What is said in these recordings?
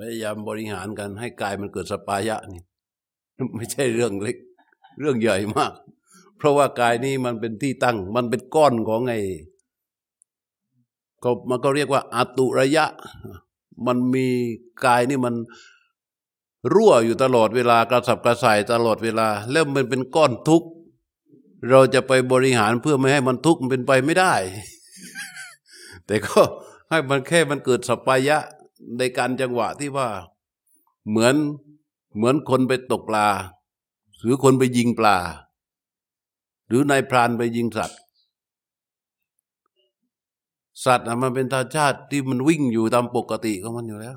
พยายามบริหารกันให้กายมันเกิดสปายะนี่ไม่ใช่เรื่องเล็ก เรื่องใหญ่มาก เพราะว่ากายนี้มันเป็นที่ตั้ง มันเป็นก้อนของไงก็มันก็เรียกว่าอาตุระยะ มันมีกายนี่มันรั่วอยู่ตลอดเวลากระสับกระส่ายตลอดเวลา แล้วมันเป็นก้อนทุกข์เราจะไปบริหารเพื่อไม่ให้มันทุกข์มันเป็นไปไม่ได้ แต่ก็ให้มันแค่มันเกิดสปายะ ในการจังหวะที่ว่าเหมือนเหมือนคนไปตกปลา หรือคนไปยิงปลา หรือนายพรานไปยิงสัตว์ สัตว์มันเป็นธรรมชาติที่มันวิ่งอยู่ตามปกติของมันอยู่แล้ว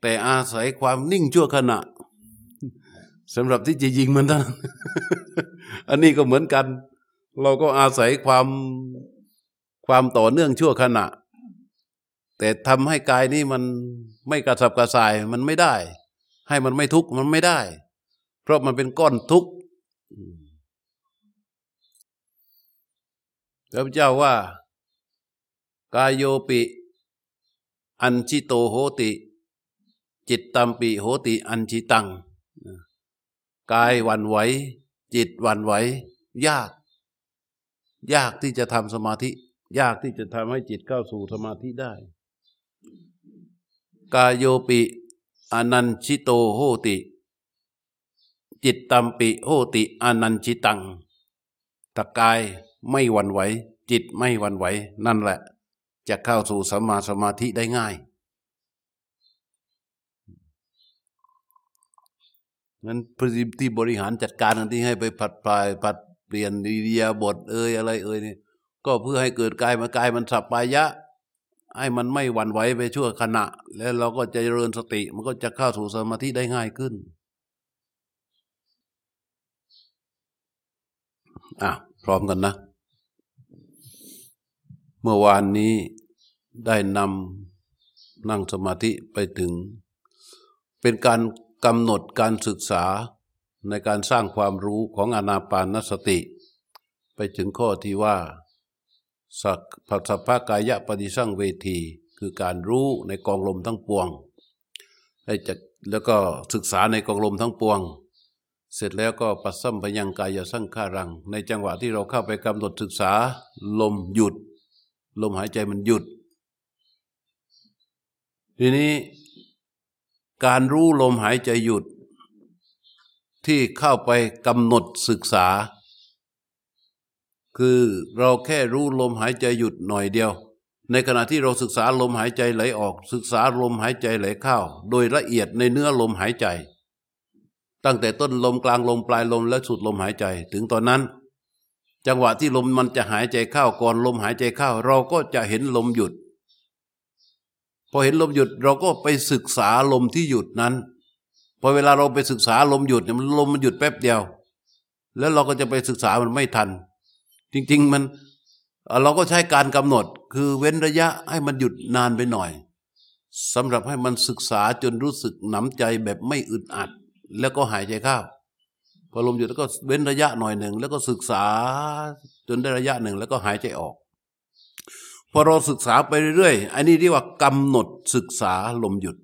แต่อาศัยความนิ่งชั่วขณะสำหรับที่จะยิงมันท่านอันนี้ก็เหมือนกัน เราก็อาศัยความความต่อเนื่องชั่วขณะ แต่ทำให้กายนี้มันไม่กระสับกระส่ายมันไม่ได้ ให้มันไม่ทุกข์มันไม่ได้ เพราะมันเป็นก้อนทุกข์พระเจ้าว่ากายโยปิ อัญชิโตโหติ จิตตัมปิโหติอัญชิตังกายวันไหว จิตวันไหว ยาก ยากที่จะทำสมาธิ ยากที่จะทำให้จิตเข้าสู่สมาธิได้ กายโยปิอนันชิโตโหติ จิตตัมปิโหติอนันชิตังตะกายไม่หวั่นไหว จิตไม่หวั่นไหว นั่นแหละ จะเข้าสู่สัมมาสมาธิได้ง่ายนั้นพฤติที่บริหารจัดการที่ให้ไปผัดปลายผัดเปลี่ยนดีเดียบทเอ่ยอะไรเอ่ยนี่ก็เพื่อให้เกิดกายมากายมันสับปายะ ให้มันไม่หวั่นไหวไปชั่วขณะ แล้วเราก็จะเจริญสติ มันก็จะเข้าสู่สมาธิได้ง่ายขึ้นอะพร้อมกันนะ เมื่อวานนี้ได้นำนั่งสมาธิไปถึง เป็นการกำหนดการศึกษาในการสร้างความรู้ของอนาปานสติ ไปถึงข้อที่ว่า สักผัสภากายะปฏิสั่งเวที คือการรู้ในกองลมทั้งปวงให้จัแล้วก็ศึกษาในกองลมทั้งปวง เสร็จแล้วก็ปัสสัมพยังกายสังขารัง ในจังหวะที่เราเข้าไปกำหนดศึกษา ลมหยุด ลมหายใจมันหยุด ทีนี้การรู้ลมหายใจหยุด ที่เข้าไปกำหนดศึกษา คือเราแค่รู้ลมหายใจหยุดหน่อยเดียว ในขณะที่เราศึกษาลมหายใจไหลออก ศึกษาลมหายใจไหลเข้า โดยละเอียดในเนื้อลมหายใจ ตั้งแต่ต้นลมกลางลมปลายลมและสุดลมหายใจ ถึงตอนนั้น จังหวะที่ลมมันจะหายใจเข้าก่อนลมหายใจเข้า เราก็จะเห็นลมหยุด พอเห็นลมหยุดเราก็ไปศึกษาลมที่หยุดนั้นพอเวลาเราไปศึกษาลมหยุดเนี่ยมันลมมันหยุดแป๊บเดียว แล้วเราก็จะไปศึกษามันไม่ทัน จริง ๆ มันเราก็ใช้การกำหนด คือเว้นระยะให้มันหยุดนานไปหน่อยสำหรับให้มันศึกษาจนรู้สึกหนำใจแบบไม่อึดอัด แล้วก็หายใจเข้าพอลมหยุดแล้วก็เว้นระยะหน่อยหนึ่ง แล้วก็ศึกษาจนได้ระยะหนึ่ง แล้วก็หายใจออกพอเราศึกษาไปเรื่อยๆ อันนี้เรียกว่ากำหนดศึกษาลมหยุด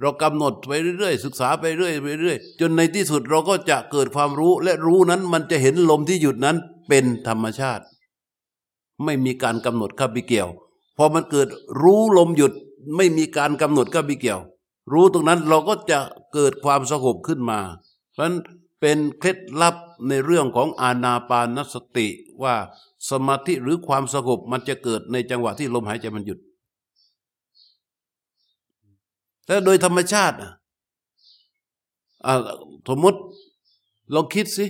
เรากำหนดไปเรื่อยๆ ศึกษาไปเรื่อยไปเรื่อยจนในที่สุดเราก็จะเกิดความรู้และรู้นั้นมันจะเห็นลมที่หยุดนั้น เป็นธรรมชาติ ไม่มีการกำหนดข้าบิเกี่ยวพอมันเกิดรู้ลมหยุดไม่มีการกำหนดข้าบิเกี่ยว รู้ตรงนั้นเราก็จะเกิดความสงบขึ้นมา เพราะฉะนั้นเป็นเคล็ดลับในเรื่องของอานาปานสติว่าสมาธิหรือความสงบมันจะเกิดในจังหวะที่ลมหายใจมันหยุดแต่โดยธรรมชาติอะสมมติลองคิดสิ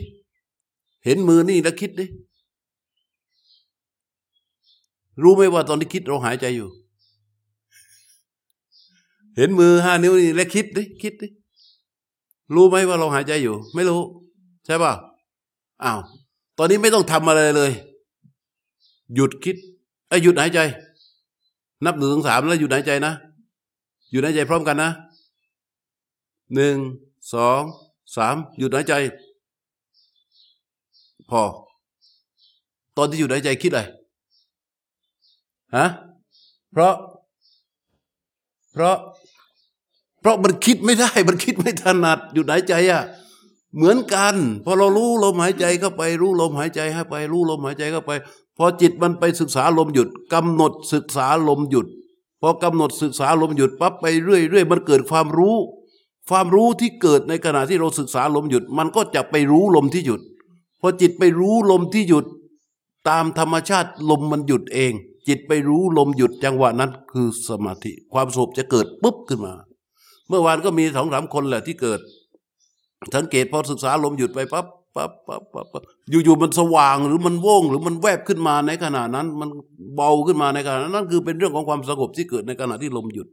เห็นมือนี่แล้วคิดดิ รู้ไหมว่าตอนที่คิดเราหายใจอยู่ เห็นมือห้านิ้วนี่แล้วคิดดิ คิดดิ รู้ไหมว่าเราหายใจอยู่ ไม่รู้ ใช่ป่ะ อ้าว ตอนนี้ไม่ต้องทำอะไรเลย หยุดคิดไอ้หยุดหายใจ นับหนึ่งถึงสามแล้วหยุดหายใจนะ หยุดหายใจพร้อมกันนะหนึ่งสองสามหยุดหายใจ พอ ตอนที่หยุดหายใจคิดอะไรฮะเพราะ เพราะ เพราะมันคิดไม่ได้ มันคิดไม่ถนัดหยุดหายใจอะเหมือนกัน พอเรารู้ลมหายใจเข้าไป รู้ลมหายใจให้ไป รู้ลมหายใจเข้าไป พอจิตมันไปศึกษาลมหยุดกำหนดศึกษาลมหยุด พอกำหนดศึกษาลมหยุดปั๊บไปเรื่อยเรื่อยมันเกิดความรู้ ความรู้ที่เกิดในขณะที่เราศึกษาลมหยุด มันก็จะไปรู้ลมที่หยุด พอจิตไปรู้ลมที่หยุดตามธรรมชาติลมมันหยุดเอง จิตไปรู้ลมหยุดจังหวะนั้นคือสมาธิ ความสงบจะเกิดปุ๊บขึ้นมา เมื่อวานก็มีสองสามคนแหละที่เกิด สังเกตพอศึกษาลมหยุดไปปั๊บปั๊บปั๊บปั๊บอยู่ๆมันสว่างหรือมันโว่งหรือมันแวบขึ้นมาในขณะนั้น มันเบาขึ้นมาในขณะนั้นนั่นคือเป็นเรื่องของความสงบที่เกิดในขณะที่ลมหยุด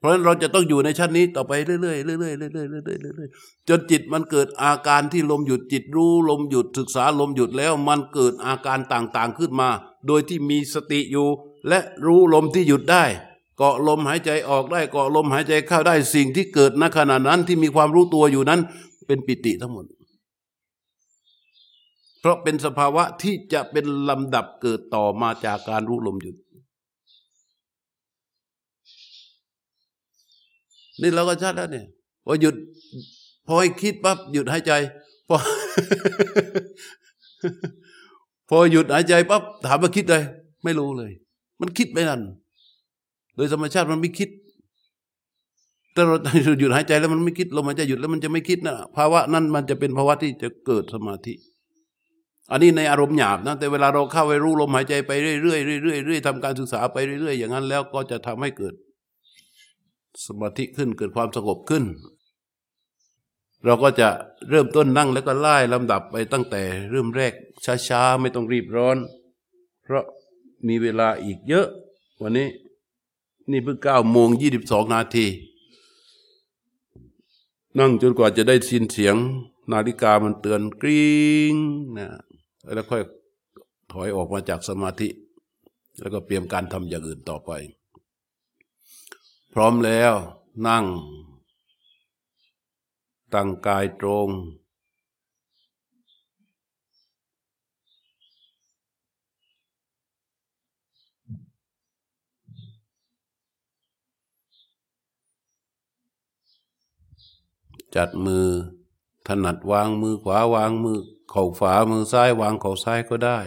เพราะฉะนั้นเราจะต้องอยู่ในชั้นนี้ต่อไปเรื่อยๆเรื่อยๆเรื่อยๆเรื่อยๆเรื่อยๆเรื่อยๆจนจิตมันเกิดอาการที่ลมหยุดจิตรู้ลมหยุดศึกษาลมหยุดแล้วมันเกิดอาการต่างๆขึ้นมา โดยที่มีสติอยู่ และรู้ลมที่หยุดได้เกาะลมหายใจออกได้เกาะลมหายใจเข้าได้สิ่งที่เกิดณขณะนั้นที่มีความรู้ตัวอยู่นั้น เป็นปิติทั้งหมด เพราะเป็นสภาวะที่จะเป็นลำดับเกิดต่อมาจากการรู้ลมหยุด นี่เราก็ชัดแล้วเนี่ยพอหยุดพอให้คิดปั๊บหยุดหายใจพอพอหยุดหายใจปั๊บถามว่าคิดอะไรไม่รู้เลย มันคิดไม่ทันโดยธรรมชาติมันไม่คิดถ้าเราหยุดหายใจแล้วมันไม่คิดลมหายใจหยุดแล้วมันจะไม่คิดนะภาวะนั้นมันจะเป็นภาวะที่จะเกิดสมาธิ อันนี้ในอารมณ์หยาบนะแต่เวลาเราเข้าไปรู้ลมหายใจไปเรื่อยๆเรื่อยๆเรื่อยๆทำการศึกษาไปเรื่อยๆอย่างนั้นแล้วก็จะทำให้เกิด สมาธิขึ้นเกิดความสงบขึ้น เราก็จะเริ่มต้นนั่งแล้วก็ไล่ลำดับไปตั้งแต่เริ่มแรกช้าๆ ไม่ต้องรีบร้อน เพราะมีเวลาอีกเยอะ วันนี้นี่เพิ่งเก้าโมงยี่สิบสองนาที นั่งจนกว่าจะได้ยินเสียง นาฬิกามันเตือนกริ๊งนะแล้วค่อยถอยออกมาจากสมาธิ แล้วก็เตรียมการทำอย่างอื่นต่อไป พร้อมแล้วนั่ง ตั้งกายตรง จัดมือ ถนัดวางมือขวาวางมือ เข่าฝามือซ้ายวางเข่าซ้ายก็ได้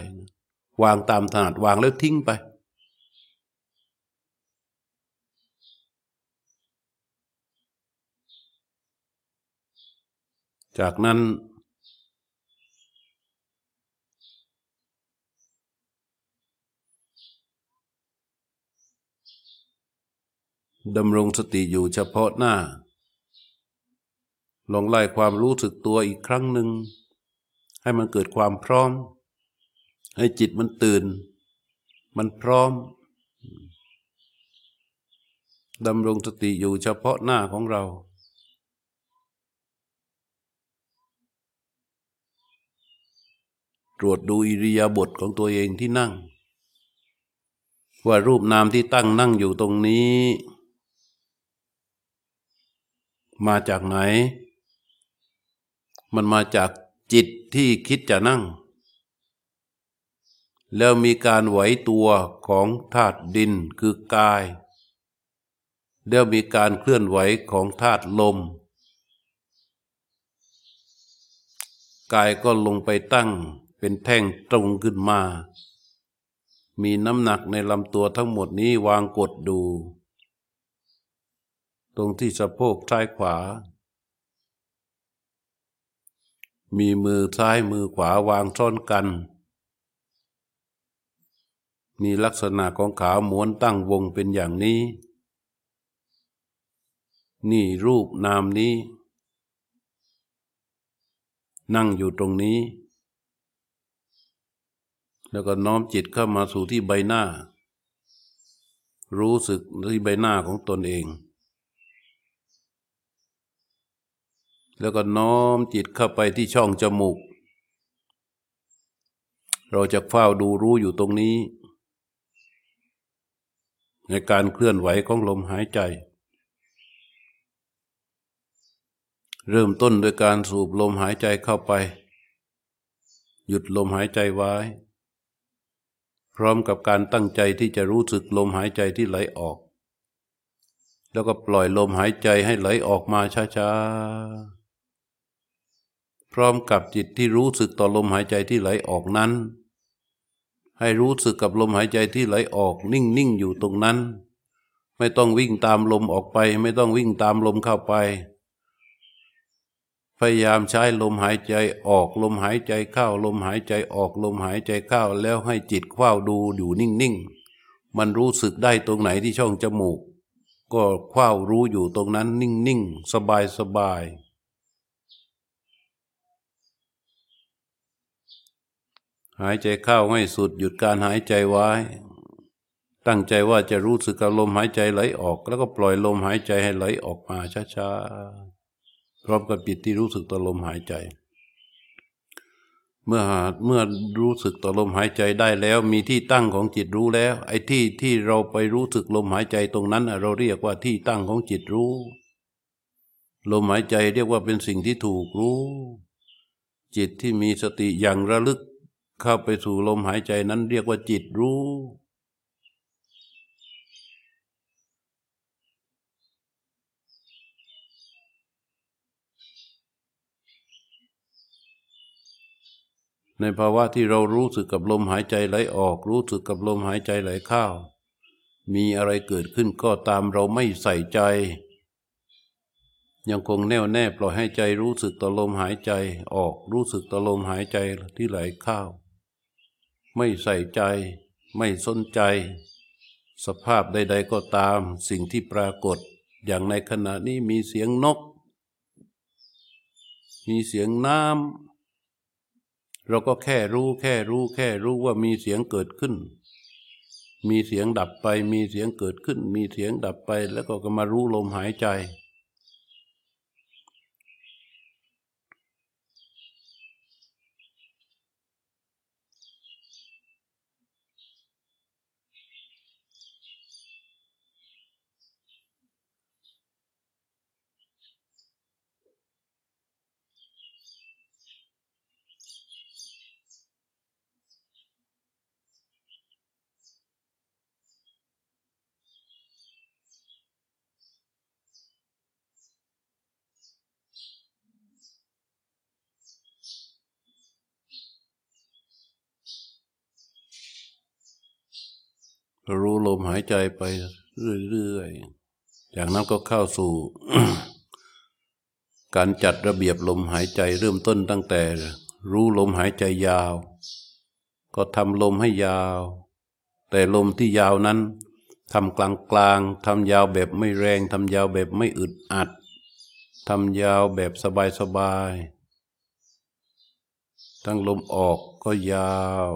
วางตามถนัดวางแล้วทิ้งไป จากนั้น ดำรงสติอยู่เฉพาะหน้า ลองไล่ความรู้สึกตัวอีกครั้งหนึ่ง ให้มันเกิดความพร้อม ให้จิตมันตื่น มันพร้อมดำรงสติอยู่เฉพาะหน้าของเรา รวจดูอิริยาบถของตัวเองที่นั่ง ว่ารูปนามที่ตั้งนั่งอยู่ตรงนี้ มาจากไหน มันมาจากจิตที่คิดจะนั่ง แล้วมีการไหวตัวของธาตุดินคือกาย แล้วมีการเคลื่อนไหวของธาตุลมกายก็ลงไปตั้ง เป็นแท่งตรงขึ้นมา มีน้ำหนักในลำตัวทั้งหมดนี้วางกดดู ตรงที่สะโพกซ้ายขวา มีมือซ้ายมือขวาวางซ้อนกัน มีลักษณะของขาหมวนตั้งวงเป็นอย่างนี้ นี่รูปนามนี้ นั่งอยู่ตรงนี้ แล้วก็น้อมจิตเข้ามาสู่ที่ใบหน้า รู้สึกที่ใบหน้าของตนเอง แล้วก็น้อมจิตเข้าไปที่ช่องจมูก เราจะเฝ้าดูรู้อยู่ตรงนี้ ในการเคลื่อนไหวของลมหายใจ เริ่มต้นโดยการสูบลมหายใจเข้าไป หยุดลมหายใจไว้ พร้อมกับการตั้งใจที่จะรู้สึกลมหายใจที่ไหลออก แล้วก็ปล่อยลมหายใจให้ไหลออกมาช้าๆ พร้อมกับจิตที่รู้สึกต่อลมหายใจที่ไหลออกนั้น ให้รู้สึกกับลมหายใจที่ไหลออกนิ่งๆอยู่ตรงนั้น ไม่ต้องวิ่งตามลมออกไป ไม่ต้องวิ่งตามลมเข้าไป ยายามใช้ลมหายใจออกลมหายใจเข้าลมหายใจออกลมหายใจเข้าแล้วให้จิตเฝ้าดูอยู่นิ่งๆ มันรู้สึกได้ตรงไหนที่ช่องจมูก ก็เฝ้ารู้อยู่ตรงนั้นนิ่งๆ สบายๆหายใจเข้าให้สุดหยุดการหายใจไว้ ตั้งใจว่าจะรู้สึกกับลมหายใจไหลออก แล้วก็ปล่อยลมหายใจให้ไหลออกมาช้าๆ พร้อมกับจิตที่รู้สึกต่อลมหายใจ เมื่อเมื่อรู้สึกต่อลมหายใจได้แล้วมีที่ตั้งของจิตรู้แล้ว ไอ้ที่ที่เราไปรู้สึกลมหายใจตรงนั้น เราเรียกว่าที่ตั้งของจิตรู้ ลมหายใจเรียกว่าเป็นสิ่งที่ถูกรู้ จิตที่มีสติอย่างระลึกเข้าไปสู่ลมหายใจนั้นเรียกว่าจิตรู้ ในภาวะที่เรารู้สึกกับลมหายใจไหลออก รู้สึกกับลมหายใจไหลเข้า มีอะไรเกิดขึ้นก็ตามเราไม่ใส่ใจ ยังคงแน่วแน่ปล่อยให้ใจรู้สึกต่อลมหายใจออก รู้สึกต่อลมหายใจที่ไหลเข้า ไม่ใส่ใจ ไม่สนใจ สภาพใด ๆ ก็ตามสิ่งที่ปรากฏ อย่างในขณะนี้มีเสียงนก มีเสียงน้ำ เราก็แค่รู้แค่รู้แค่รู้ว่ามีเสียงเกิดขึ้น มีเสียงดับไป มีเสียงเกิดขึ้น มีเสียงดับไป แล้วก็มารู้ลมหายใจ ใจไปเรื่อยๆ จากนั้นก็เข้าสู่ การจัดระเบียบลมหายใจเริ่มต้นตั้งแต่ รู้ลมหายใจยาว ก็ทำลมให้ยาว แต่ลมที่ยาวนั้นทำกลางกลางทำยาวแบบไม่แรงทำยาวแบบไม่อึดอัดทำยาวแบบสบายสบายทั้งลมออกก็ยาว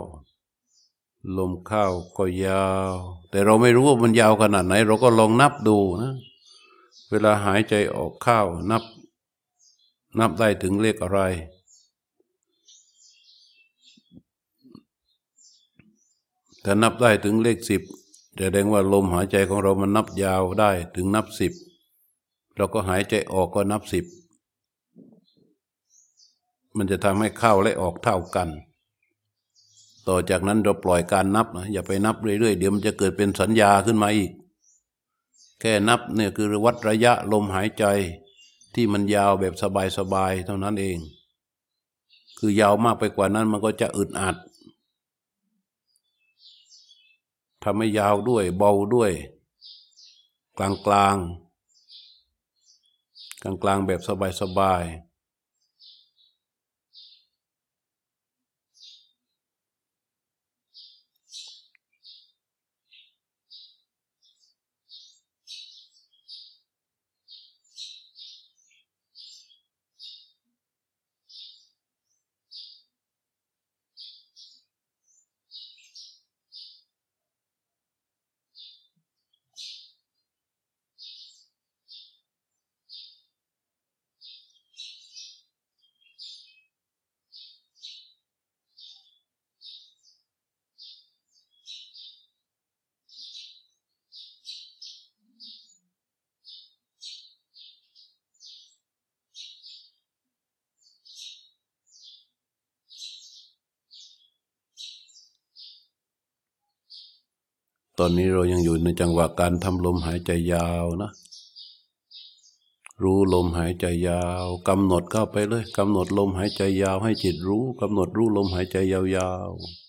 ลมเข้าก็ยาว แต่เราไม่รู้ว่ามันยาวขนาดไหน เราก็ลองนับดูนะเวลาหายใจออกเข้านับ นับได้ถึงเลขอะไร ถ้านับได้ถึงเลขสิบแสดงว่าลมหายใจของเรามันนับยาวได้ถึงนับสิบเราก็หายใจออกก็นับสิบมันจะทำให้เข้าและออกเท่ากัน ต่อจากนั้นเราปล่อยการนับนะอย่าไปนับเรื่อยๆ เดี๋ยวมันจะเกิดเป็นสัญญาขึ้นมาอีก แค่นับเนี่ยคือวัดระยะลมหายใจที่มันยาวแบบสบายๆเท่านั้นเอง คือยาวมากไปกว่านั้นมันก็จะอึดอัดทำให้ยาวด้วยเบาด้วย กลางกลางกลางกลางแบบสบายๆ ตอนนี้เรายังอยู่ในจังหวะการทำลมหายใจยาวนะ รู้ลมหายใจยาวกำหนดเข้าไปเลยกำหนดลมหายใจยาวให้จิตรู้กำหนดรู้ลมหายใจยาวๆ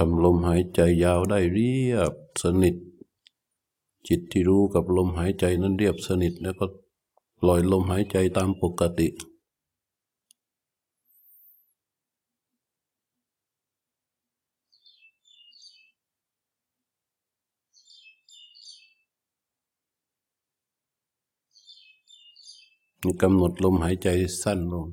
ทำลมหายใจยาวได้เรียบสนิท จิตที่รู้กับลมหายใจนั้นเรียบสนิทแล้วก็ปล่อยลมหายใจตามปกติ กำหนดลมหายใจสั้นลง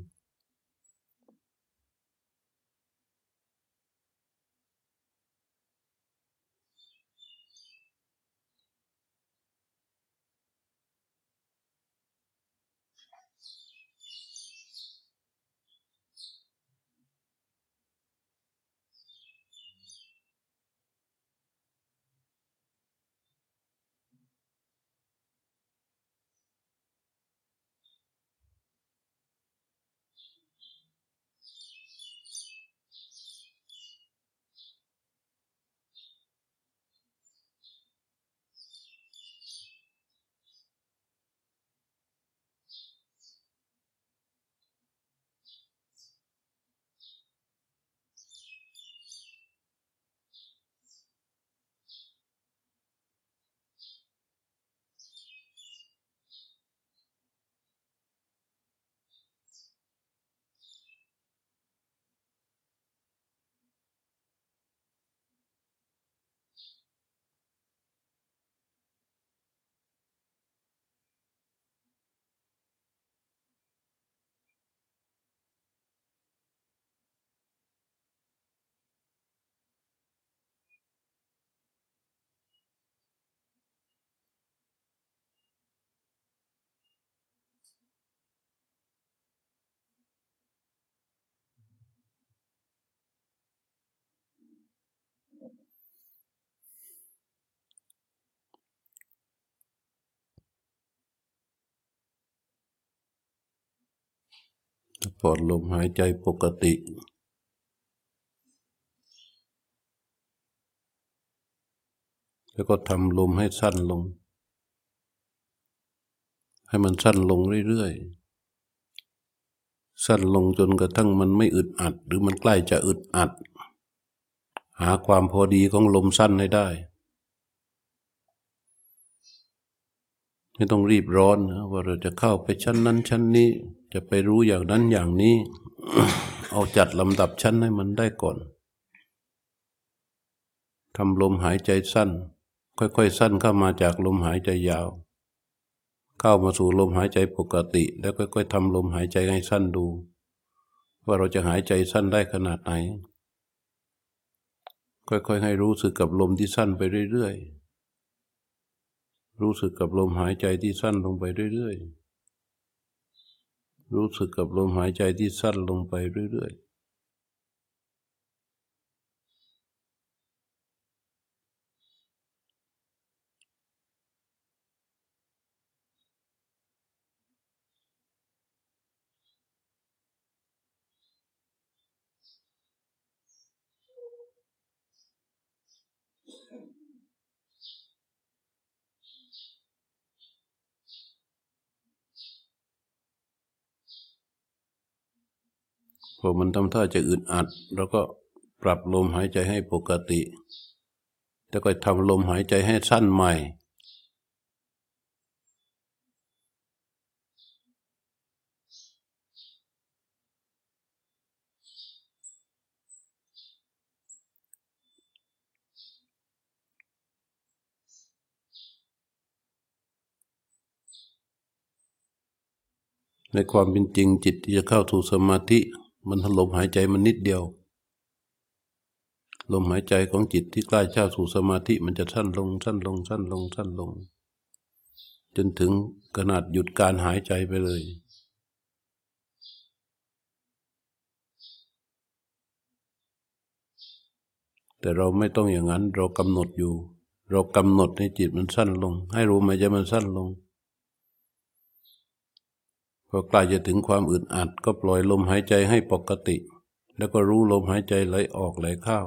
ปลอดลมหายใจปกติ แล้วก็ทำลมให้สั้นลง ให้มันสั้นลงเรื่อยๆ สั้นลงจนกระทั่งมันไม่อึดอัด หรือมันใกล้จะอึดอัด หาความพอดีของลมสั้นให้ได้ ไม่ต้องรีบร้อนนะว่าเราจะเข้าไปชั้นนั้นชั้นนี้ จะไปรู้อย่างนั้นอย่างนี้ เอาจัดลำดับชั้นให้มันได้ก่อนทำลมหายใจสั้น ค่อยๆ สั้นเข้ามาจากลมหายใจยาว เข้ามาสู่ลมหายใจปกติ แล้วค่อยๆทำลมหายใจให้สั้นดู ว่าเราจะหายใจสั้นได้ขนาดไหน ค่อยๆ ให้รู้สึกกับลมที่สั้นไปเรื่อยๆ รู้สึกกับลมหายใจที่สั้นลงไปเรื่อยๆ รู้สึกกับลมหายใจที่สั้นลงไปเรื่อยๆ พอมันทำท่าจะอึดอัดเราก็ปรับลมหายใจให้ปกติ แล้วก็ทำลมหายใจให้สั้นใหม่ในความเป็นจริงจิตที่จะเข้าสู่สมาธิ มันลมหายใจมันนิดเดียว ลมหายใจของจิตที่ใกล้เข้าสู่สมาธิมันจะสั้นลงสั้นลงสั้นลงสั้นลง จนถึงขนาดหยุดการหายใจไปเลย แต่เราไม่ต้องอย่างนั้นเรากำหนดอยู่ เรากำหนดให้จิตมันสั้นลง ให้รู้ไหมจะมันสั้นลง พอใกล้จะถึงความอึดอัด ก็ปล่อยลมหายใจให้ปกติ แล้วก็รู้ลมหายใจไหลออกไหลเข้า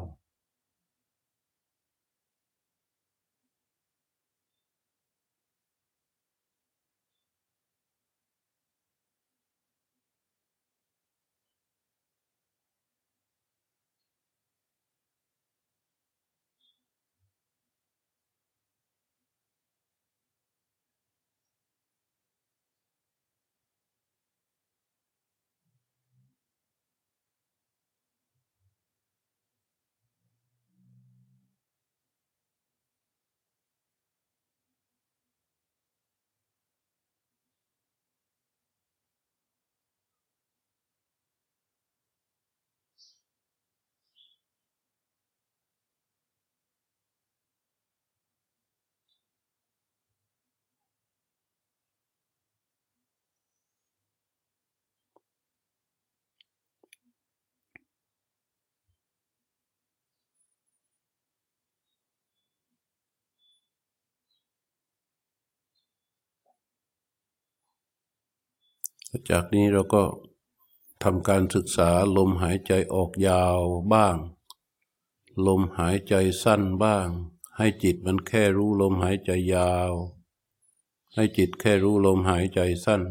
จากนี้เราก็ทำการศึกษาลมหายใจออกยาวบ้าง ลมหายใจสั้นบ้าง ให้จิตมันแค่รู้ลมหายใจยาว ให้จิตแค่รู้ลมหายใจสั้น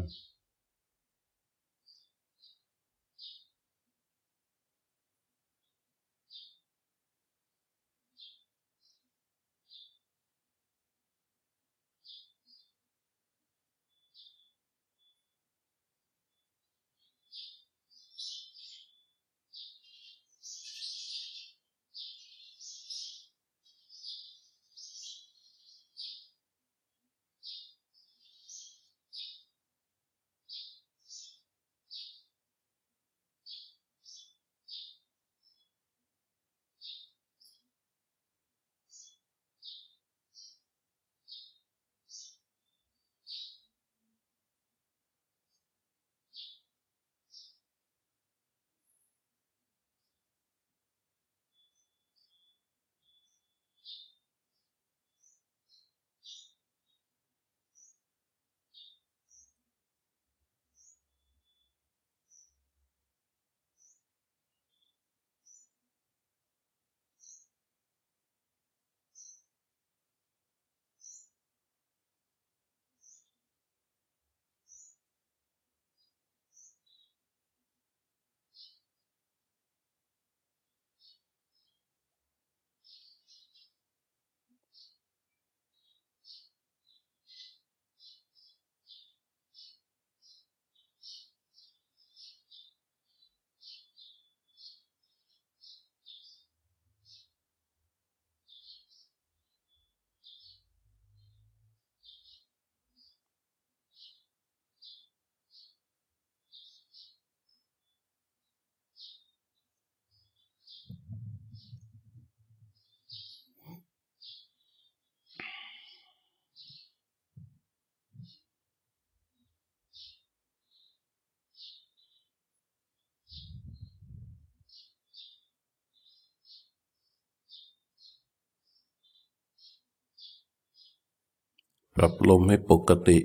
ปรับลมให้ปกติ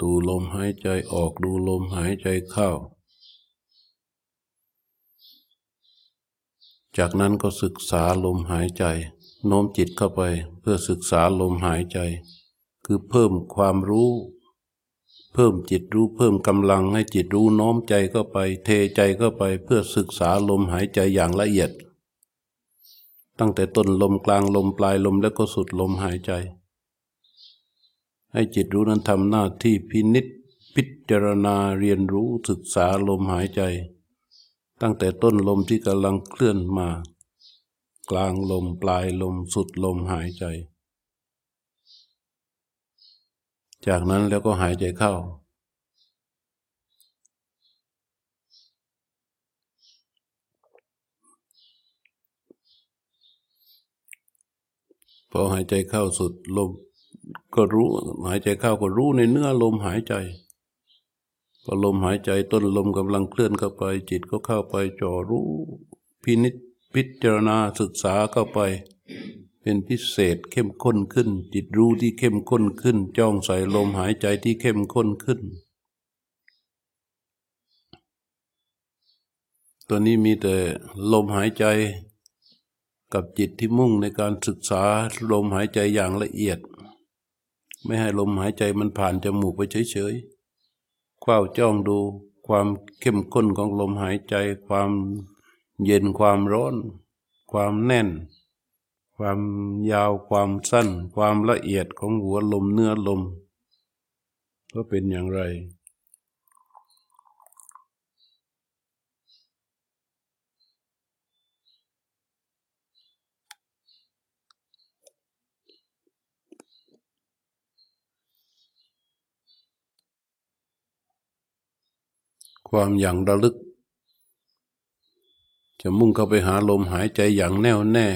ดูลมหายใจออกดูลมหายใจเข้า จากนั้นก็ศึกษาลมหายใจโน้มจิตเข้าไปเพื่อศึกษาลมหายใจ คือเพิ่มความรู้ เพิ่มจิตรู้เพิ่มกำลังให้จิตรู้น้อมใจเข้าไป เทใจเข้าไปเพื่อศึกษาลมหายใจอย่างละเอียด ตั้งแต่ต้นลมกลางลมปลายลมแล้วก็สุดลมหายใจ ให้จิตรู้นั้นทำหน้าที่พินิษพิจารณาเรียนรู้ศึกษาลมหายใจ ตั้งแต่ต้นลมที่กำลังเคลื่อนมา กลางลมปลายลมสุดลมหายใจ จากนั้นแล้วก็หายใจเข้า พอหายใจเข้าสุดลม ก็รู้หายใจเข้าก็รู้ในเนื้อลมหายใจพอลมหายใจต้นลมกำลังเคลื่อนเข้าไป จิตก็เข้าไปจ่อรู้ พินิจพิจารณาศึกษาเข้าไป เป็นพิเศษเข้มข้นขึ้น จิตรู้ที่เข้มข้นขึ้น จ้องใส่ลมหายใจที่เข้มข้นขึ้น ตัวนี้มีแต่ลมหายใจกับจิตที่มุ่งในการศึกษาลมหายใจอย่างละเอียด ไม่ให้ลมหายใจมันผ่านจมูกไปเฉยๆคว้าจ้องดูความเข้มข้นของลมหายใจ ความเย็นความร้อน ความแน่น ความยาวความสั้น ความละเอียดของหัวลมเนื้อลม ก็เป็นอย่างไร ความอย่างระลึก จะมุ่งเข้าไปหาลมหายใจอย่างแน่วแน่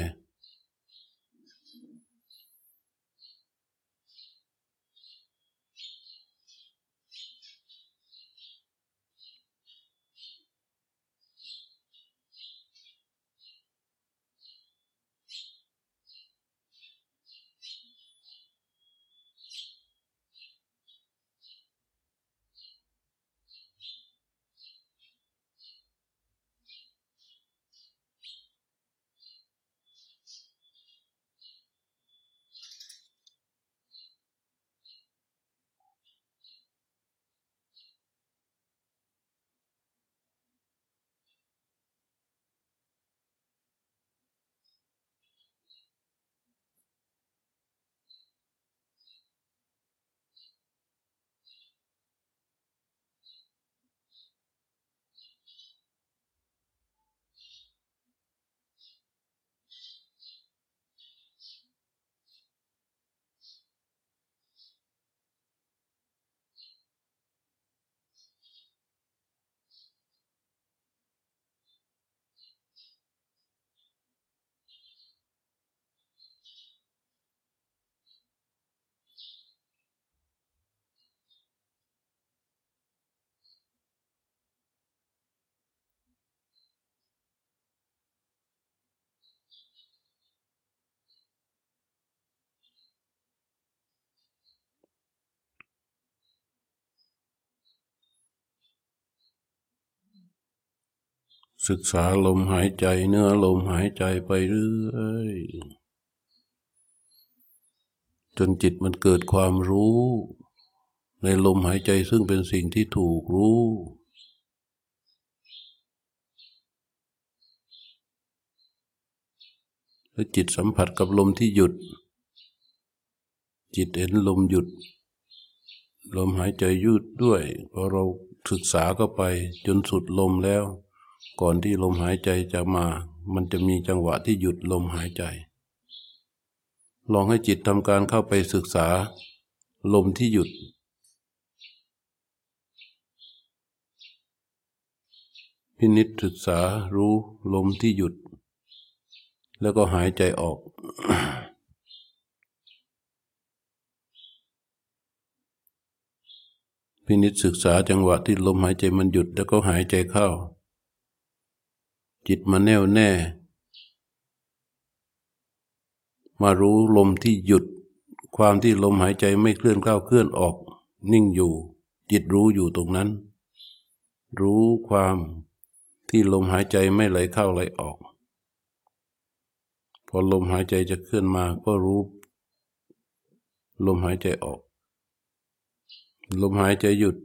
ศึกษาลมหายใจเนื้อลมหายใจไปเรื่อยจนจิตมันเกิดความรู้ ในลมหายใจซึ่งเป็นสิ่งที่ถูกรู้ แล้วจิตสัมผัสกับลมที่หยุด จิตเห็นลมหยุด ลมหายใจยืดด้วยพอเราศึกษาเข้าไปจนสุดลมแล้ว ก่อนที่ลมหายใจจะมา มันจะมีจังหวะที่หยุดลมหายใจ ลองให้จิตทำการเข้าไปศึกษา ลมที่หยุด พินิจศึกษารู้ลมที่หยุด แล้วก็หายใจออกพินิจศึกษาจังหวะที่ลมหายใจมันหยุดแล้วก็หายใจเข้า จิตมาแน่วแน่ มารู้ลมที่หยุด ความที่ลมหายใจไม่เคลื่อนเข้าเคลื่อนออก นิ่งอยู่ จิตรู้อยู่ตรงนั้น รู้ความที่ลมหายใจไม่ไหลเข้าไหลออก พอลมหายใจจะเคลื่อนมาก็รู้ ลมหายใจออก ลมหายใจหยุด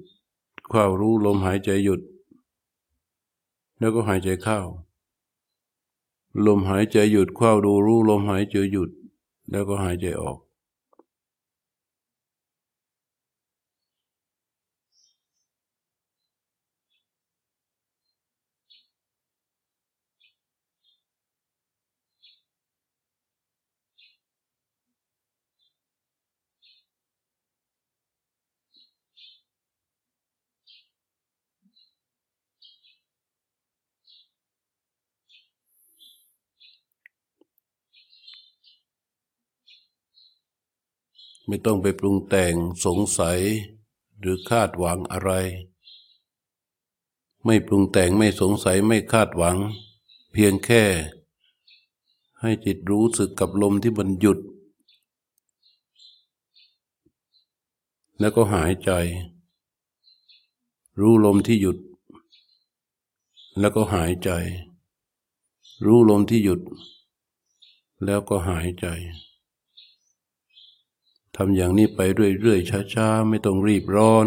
เข้ารู้ลมหายใจหยุด แล้วก็หายใจเข้า ลมหายใจหยุดเข้าดูรู้ลมหายใจหยุด แล้วก็หายใจออก ไม่ต้องไปปรุงแต่งสงสัย หรือคาดหวังอะไร ไม่ปรุงแต่งไม่สงสัยไม่คาดหวัง เพียงแค่ ให้จิตรู้สึกกับลมที่มันหยุด แล้วก็หายใจ รู้ลมที่หยุด แล้วก็หายใจ รู้ลมที่หยุด แล้วก็หายใจ ทำอย่างนี้ไปเรื่อยๆช้าๆ ไม่ต้องรีบร้อน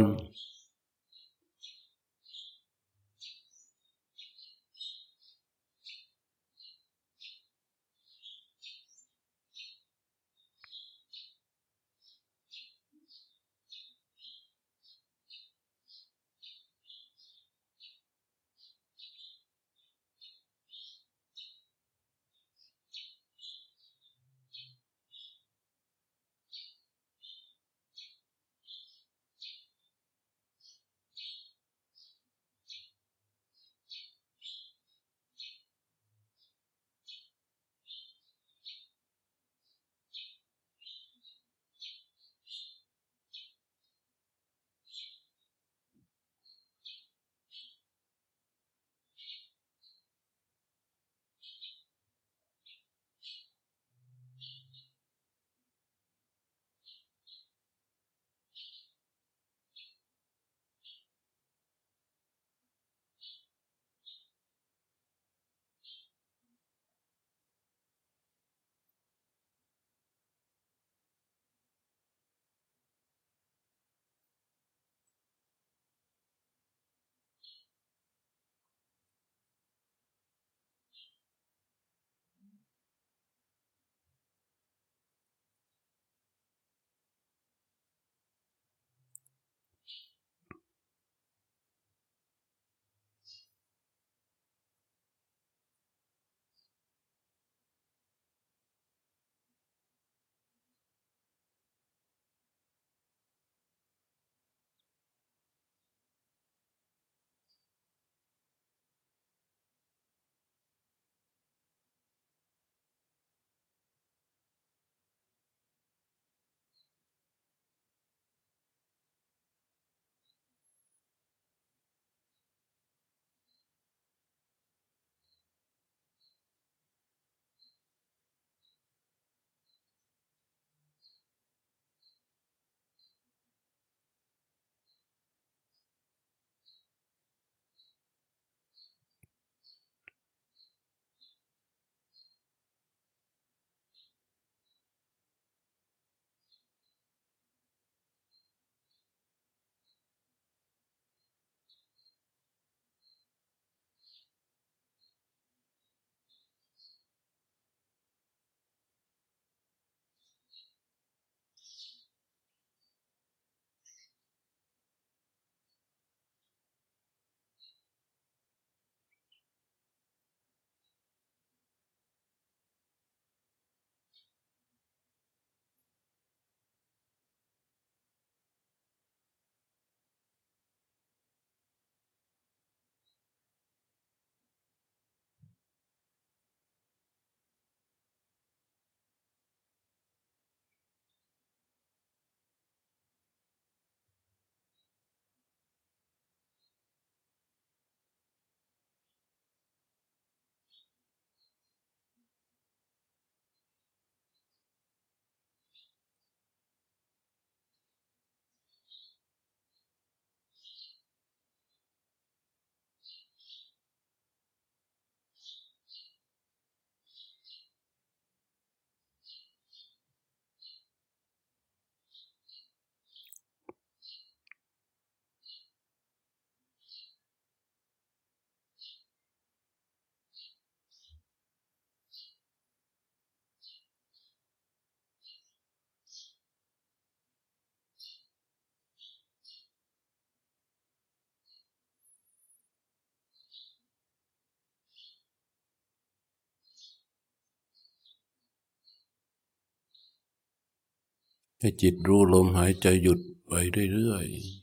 ให้จิตรู้ลมหายใจหยุดไปเรื่อยๆ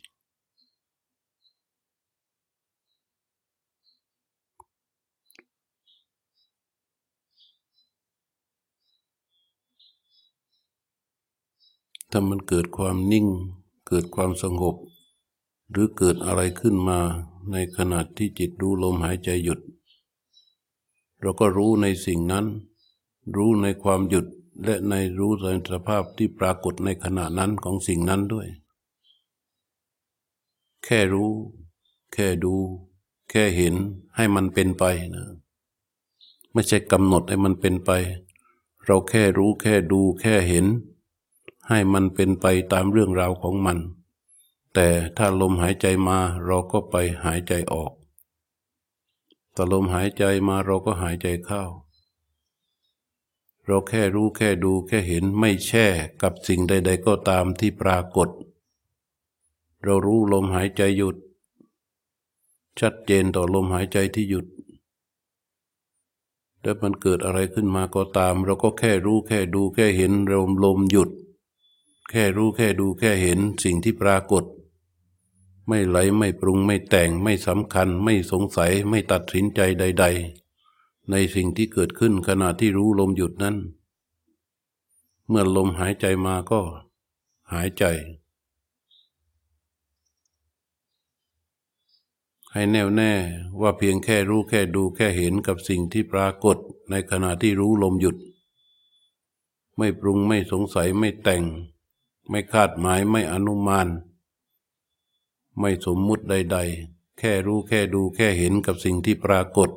ถ้ามันเกิดความนิ่ง เกิดความสงบ หรือเกิดอะไรขึ้นมาในขณะที่จิตรู้ลมหายใจหยุด เราก็รู้ในสิ่งนั้น รู้ในความหยุด และในรู้ในสภาพที่ปรากฏในขณะนั้นของสิ่งนั้นด้วย แค่รู้ แค่ดู แค่เห็นให้มันเป็นไปนะไม่ใช่กำหนดให้มันเป็นไป เราแค่รู้แค่ดูแค่เห็น ให้มันเป็นไปตามเรื่องราวของมัน แต่ถ้าลมหายใจมาเราก็ไปหายใจออกถ้าลมหายใจมาเราก็หายใจเข้า เราแค่รู้แค่ดูแค่เห็นไม่แช่กับสิ่งใด ๆ ก็ตามที่ปรากฏ เรารู้ลมหายใจหยุด ชัดเจนต่อลมหายใจที่หยุดแล้วมันเกิดอะไรขึ้นมาก็ตาม เราก็แค่รู้แค่ดูแค่เห็นลมลมหยุด แค่รู้แค่ดูแค่เห็นสิ่งที่ปรากฏ ไม่ไหลไม่ปรุงไม่แต่งไม่สำคัญไม่สงสัยไม่ตัดสินใจใด ๆ ในสิ่งที่เกิดขึ้นขณะที่รู้ลมหยุดนั้น เมื่อลมหายใจมาก็หายใจ ให้แน่วแน่ว่าเพียงแค่รู้แค่ดูแค่เห็นกับสิ่งที่ปรากฏในขณะที่รู้ลมหยุด ไม่ปรุงไม่สงสัยไม่แต่ง ไม่คาดหมายไม่อนุมาน ไม่สมมุติใด ๆ แค่รู้แค่ดูแค่เห็นกับสิ่งที่ปรากฏ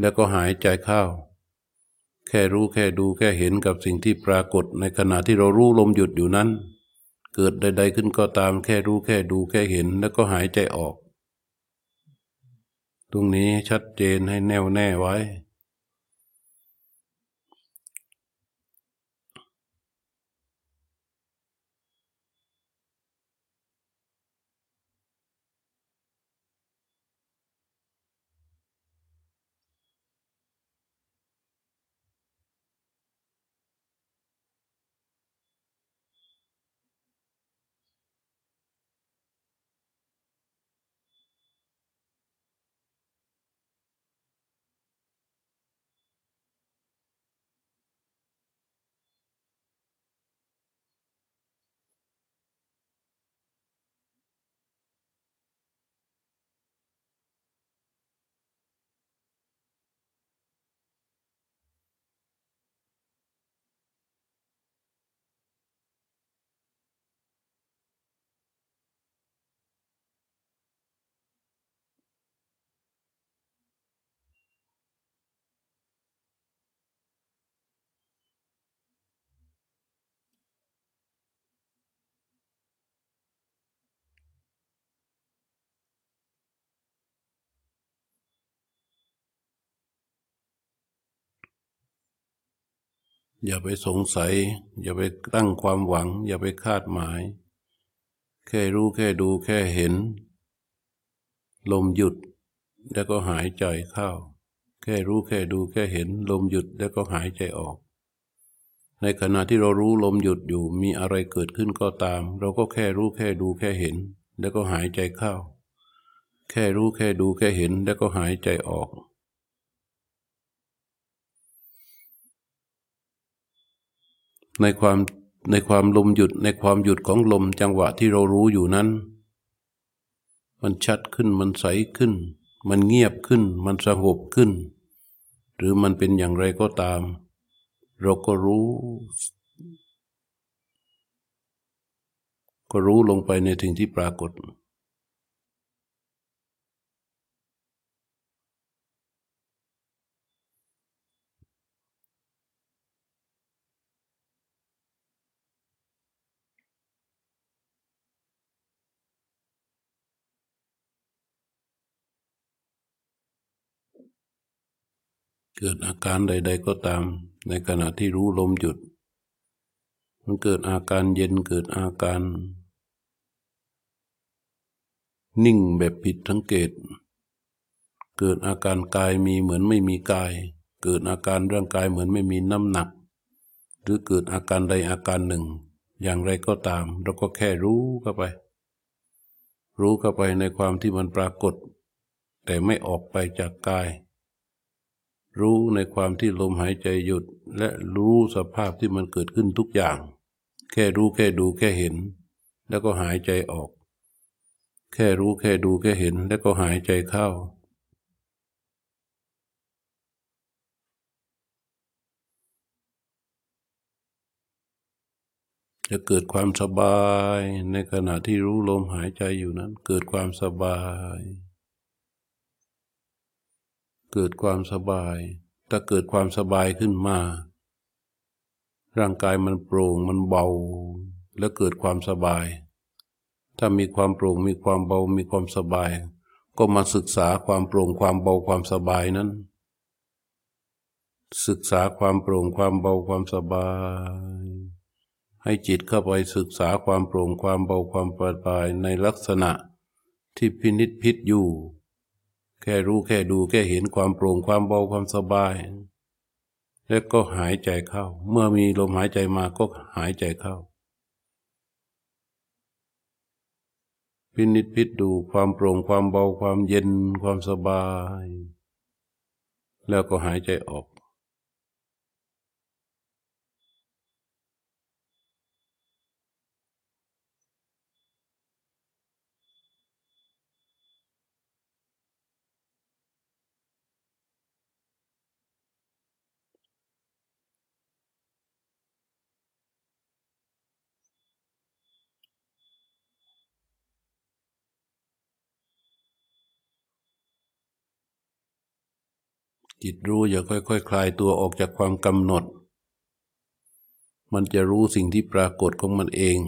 แล้วก็หายใจเข้า แค่รู้แค่ดูแค่เห็นกับสิ่งที่ปรากฏในขณะที่เรารู้ลมหยุดอยู่นั้น เกิดใด ๆ ขึ้นก็ตามแค่รู้แค่ดูแค่เห็นแล้วก็หายใจออก ตรงนี้ชัดเจนให้แน่วแน่ไว้ อย่าไปสงสัย อย่าไปตั้งความหวัง อย่าไปคาดหมาย แค่รู้แค่ดูแค่เห็น ลมหยุดแล้วก็หายใจเข้า แค่รู้แค่ดูแค่เห็น ลมหยุดแล้วก็หายใจออก ในขณะที่เรารู้ลมหยุดอยู่มีอะไรเกิดขึ้นก็ตาม เราก็แค่รู้แค่ดูแค่เห็น แล้วก็หายใจเข้า แค่รู้แค่ดูแค่เห็น แล้วก็หายใจออก ในความในความลมหยุดในความหยุดของลมจังหวะที่เรารู้อยู่นั้น มันชัดขึ้นมันใสขึ้น มันเงียบขึ้น มันสงบขึ้น หรือมันเป็นอย่างไรก็ตาม เราก็รู้ ก็รู้ลงไปในสิ่งที่ปรากฏ เกิดอาการใด ๆ ก็ตาม ในขณะที่รู้ลมหยุด มันเกิดอาการเย็นเกิดอาการ นิ่งแบบผิดสังเกต เกิดอาการกายมีเหมือนไม่มีกาย เกิดอาการร่างกายเหมือนไม่มีน้ำหนัก หรือเกิดอาการใดอาการหนึ่ง อย่างไรก็ตาม เราก็แค่รู้เข้าไป รู้เข้าไปในความที่มันปรากฏ แต่ไม่ออกไปจากกาย รู้ในความที่ลมหายใจหยุด และรู้สภาพที่มันเกิดขึ้นทุกอย่าง แค่รู้แค่ดูแค่เห็น แล้วก็หายใจออก แค่รู้แค่ดูแค่เห็น แล้วก็หายใจเข้า จะเกิดความสบายในขณะที่รู้ลมหายใจอยู่นั้น เกิดความสบาย เกิดความสบาย ถ้าเกิดความสบายขึ้นมา ร่างกายมันโปร่งมันเบา แล้วเกิดความสบาย ถ้ามีความโปร่งมีความเบามีความสบาย ก็มาศึกษาความโปร่งความเบาความสบายนั้น ศึกษาความโปร่งความเบาความสบายให้จิตเข้าไปศึกษาความโปร่งความเบาความปลอดภัยในลักษณะที่พินิษพิษอยู่ ค่รู้แค่ดูแค่เห็นความโปร่งความเบาความสบาย แล้วก็หายใจเข้า เมื่อมีลมหายใจมาก็หายใจเข้า พินิษพิษดูความโปร่งความเบาความเย็นความสบาย แล้วก็หายใจออก จิตรู้อย่าค่อยๆคคลายตัวออกจากความกำหนด มันจะรู้สิ่งที่ปรากฏของมันเอง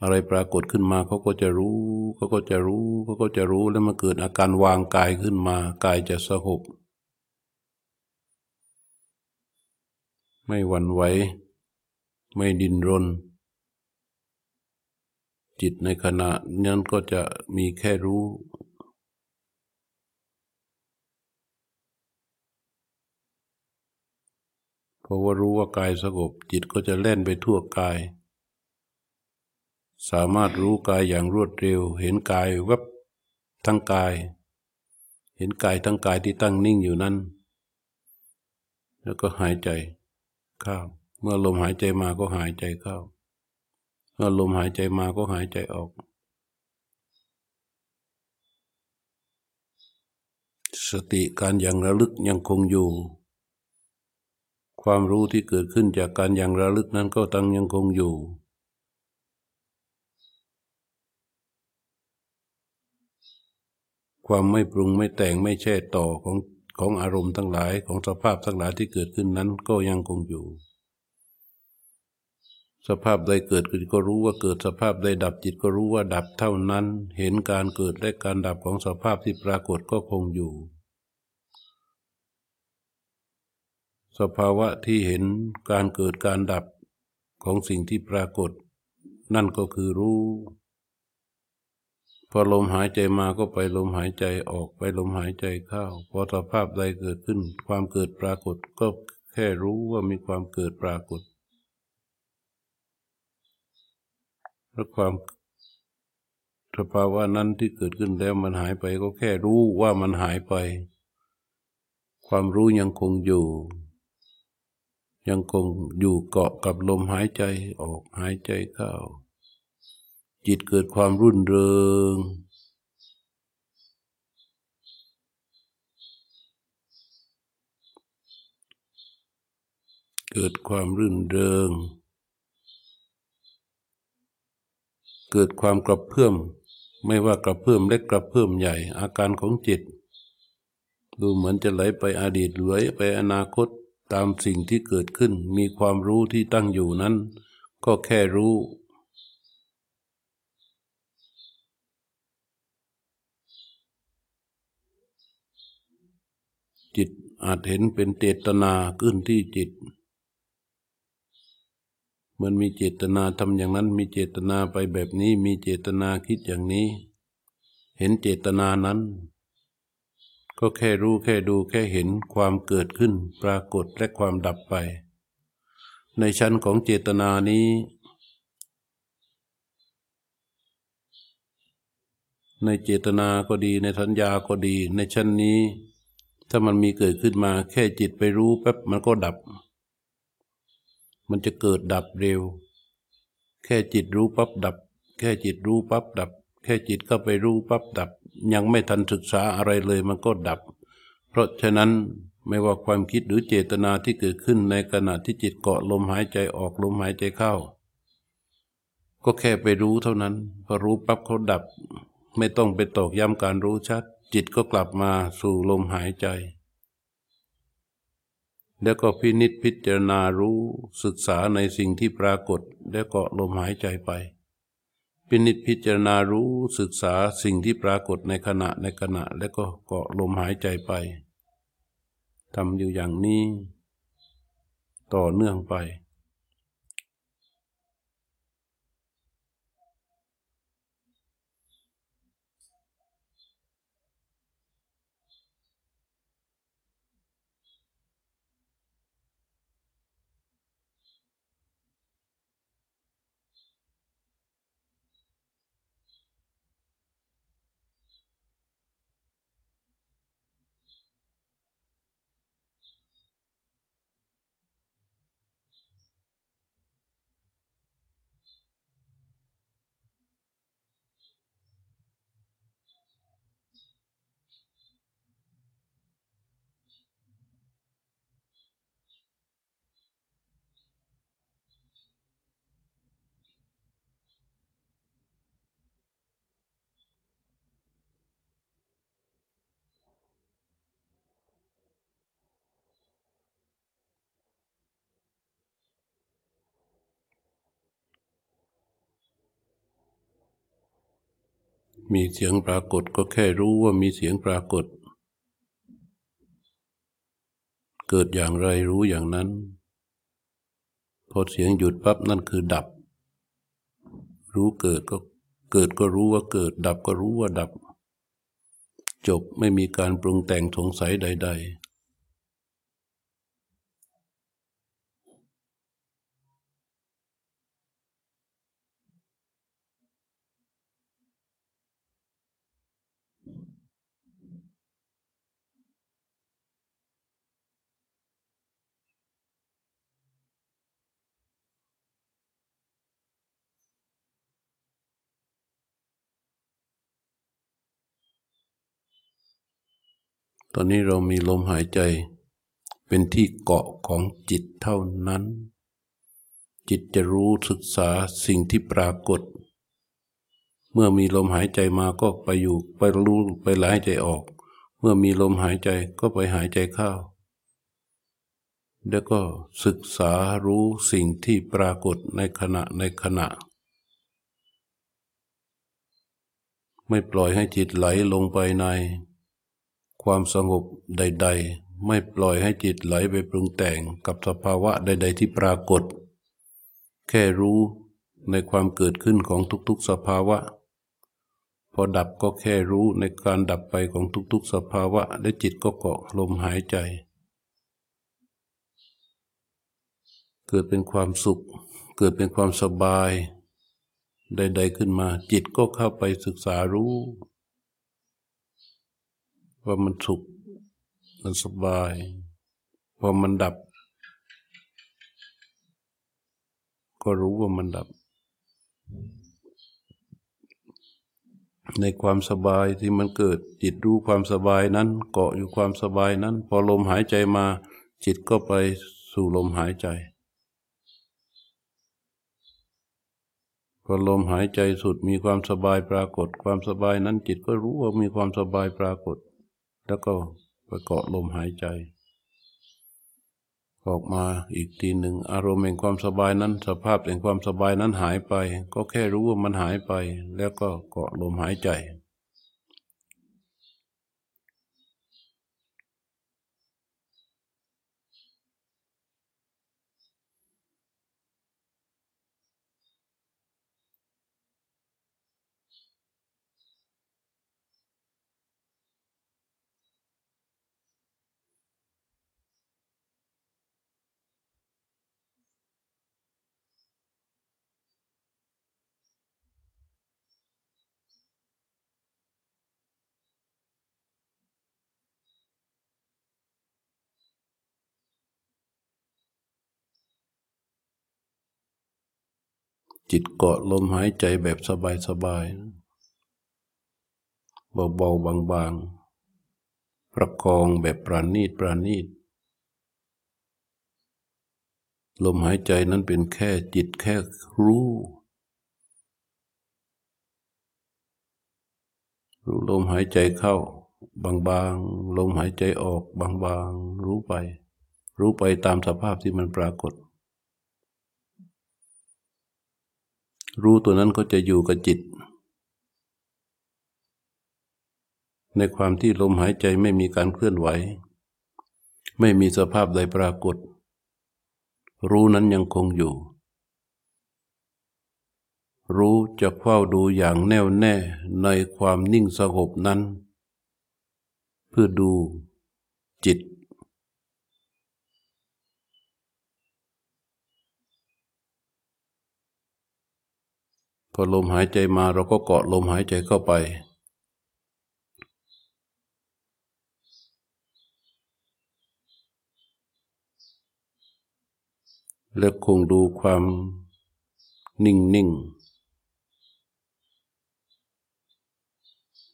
อะไรปรากฏขึ้นมาเขาก็จะรู้เขาก็จะรู้เขาก็จะรู้แล้วมันเกิดอาการวางกายขึ้นมากายจะสงบไม่หวั่นไหวไม่ดินรน จิตในขณะนั้นก็จะมีแค่รู้ ราะว่ารู้ว่ากายสงบ จิตก็จะเล่นไปทั่วกาย สามารถรู้กายอย่างรวดเร็ว เห็นกายวับทั้งกาย เห็นกายทั้งกายที่ตั้งนิ่งอยู่นั้น แล้วก็หายใจเข้าเมื่อลมหายใจมาก็หายใจเข้า เมื่อลมหายใจมาก็หายใจออก สติการอย่างระลึกยังคงอยู่ ความรู้ที่เกิดขึ้นจากการยังระลึกนั้นก็ตั้งยังคงอยู่ ความไม่ปรุงไม่แต่งไม่แช่ต่อของของอารมณ์ทั้งหลายของสภาพทั้งหลายที่เกิดขึ้นนั้นก็ยังคงอยู่ สภาพใดเกิดขึ้นก็รู้ว่าเกิดสภาพใดดับจิตก็รู้ว่าดับเท่านั้น เห็นการเกิดและการดับของสภาพที่ปรากฏก็คงอยู่ สภาวะที่เห็นการเกิดการดับของสิ่งที่ปรากฏ นั่นก็คือรู้ พอลมหายใจมาก็ไปลมหายใจออกไปลมหายใจเข้าพอสภาพใดเกิดขึ้น ความเกิดปรากฏก็แค่รู้ว่ามีความเกิดปรากฏแล้วความสภาวะนั้นที่เกิดขึ้นแล้วมันหายไปก็แค่รู้ว่ามันหายไป ความรู้ยังคงอยู่ ยังคงอยู่เกาะกับลมหายใจออกหายใจเข้า จิตเกิดความรุ่นเริง เกิดความรื่นเริง เกิดความกระเพื่อม ไม่ว่ากระเพื่อมเล็กกระเพื่อมใหญ่อาการของจิต ดูเหมือนจะไหลไปอดีตไหลไปอนาคต ตามสิ่งที่เกิดขึ้นมีความรู้ที่ตั้งอยู่นั้น ก็แค่รู้ จิตอาจเห็นเป็นเจตนาขึ้นที่จิต มันมีเจตนาทำอย่างนั้น มีเจตนาไปแบบนี้ มีเจตนาคิดอย่างนี้ เห็นเจตนานั้น ก็แค่รู้แค่ดูแค่เห็นความเกิดขึ้นปรากฏและความดับไป ในชั้นของเจตนานี้ ในเจตนาก็ดีในสัญญาก็ดี ในชั้นนี้ ถ้ามันมีเกิดขึ้นมาแค่จิตไปรู้แป๊บมันก็ดับ มันจะเกิดดับเร็ว แค่จิตรู้ปั๊บดับ แค่จิตรู้ปั๊บดับ แค่จิตเข้าไปรู้ปั๊บดับ ยังไม่ทันศึกษาอะไรเลยมันก็ดับ เพราะฉะนั้นไม่ว่าความคิดหรือเจตนาที่เกิดขึ้นในขณะที่จิตเกาะลมหายใจออกลมหายใจเข้า ก็แค่ไปรู้เท่านั้น พอรู้ปั๊บเขาดับ ไม่ต้องไปตอกย้ำการรู้ชัด จิตก็กลับมาสู่ลมหายใจ แล้วก็พินิษพิจารณารู้ศึกษาในสิ่งที่ปรากฏ แล้วก็ลมหายใจไป พินิจพิจารณารู้ศึกษาสิ่งที่ปรากฏในขณะในขณะ แล้วก็เกาะลมหายใจไปทำอยู่อย่างนี้ ต่อเนื่องไป มีเสียงปรากฏก็แค่รู้ว่ามีเสียงปรากฏ เกิดอย่างไรรู้อย่างนั้น พอเสียงหยุดปั๊บนั่นคือดับ รู้เกิดก็เกิดก็รู้ว่าเกิด ดับก็รู้ว่าดับ จบไม่มีการปรุงแต่งสงสัยใด ๆ ตอนนี้เรามีลมหายใจ เป็นที่เกาะของจิตเท่านั้น จิตจะรู้ศึกษาสิ่งที่ปรากฏ เมื่อมีลมหายใจมาก็ไปอยู่ไปรู้ไปหายใจออก เมื่อมีลมหายใจก็ไปหายใจเข้าแล้วก็ศึกษารู้สิ่งที่ปรากฏในขณะในขณะ ไม่ปล่อยให้จิตไหลลงไปใน ความสงบใด ๆ ไม่ปล่อยให้จิตไหลไปปรุงแต่งกับสภาวะใด ๆ ที่ปรากฏ แค่รู้ในความเกิดขึ้นของทุกๆสภาวะ พอดับก็แค่รู้ในการดับไปของทุกๆสภาวะ และจิตก็เกาะลมหายใจ เกิดเป็นความสุข เกิดเป็นความสบาย ใด ๆ ขึ้นมา จิตก็เข้าไปศึกษารู้ ว่ามันสุข มันสบายพอมันดับ ก็รู้ว่ามันดับ ในความสบายที่มันเกิด จิตรู้ความสบายนั้น เกาะอยู่ความสบายนั้น พอลมหายใจมา จิตก็ไปสู่ลมหายใจพอลมหายใจสุดมีความสบายปรากฏ ความสบายนั้นจิตก็รู้ว่ามีความสบายปรากฏ แล้วก็ไปเกาะลมหายใจ ออกมาอีกทีหนึ่งอารมณ์แห่งความสบายนั้น สภาพแห่งความสบายนั้นหายไป ก็แค่รู้ว่ามันหายไป แล้วก็เกาะลมหายใจ จิตเกาะลมหายใจแบบสบายๆเบาๆบางๆ ประคองแบบปราณีตปราณีต ลมหายใจนั้นเป็นแค่จิตแค่รู้ รู้ลมหายใจเข้า บางๆ ลมหายใจออกบางๆ รู้ไป รู้ไปตามสภาพที่มันปรากฏ รู้ตัวนั้นก็จะอยู่กับจิต ในความที่ลมหายใจไม่มีการเคลื่อนไหว ไม่มีสภาพใดปรากฏ รู้นั้นยังคงอยู่ รู้จะเฝ้าดูอย่างแน่วแน่ในความนิ่งสงบนั้น เพื่อดูจิต พอลมหายใจมาเราก็เกาะลมหายใจเข้าไปและคงดูความนิ่งนิ่ง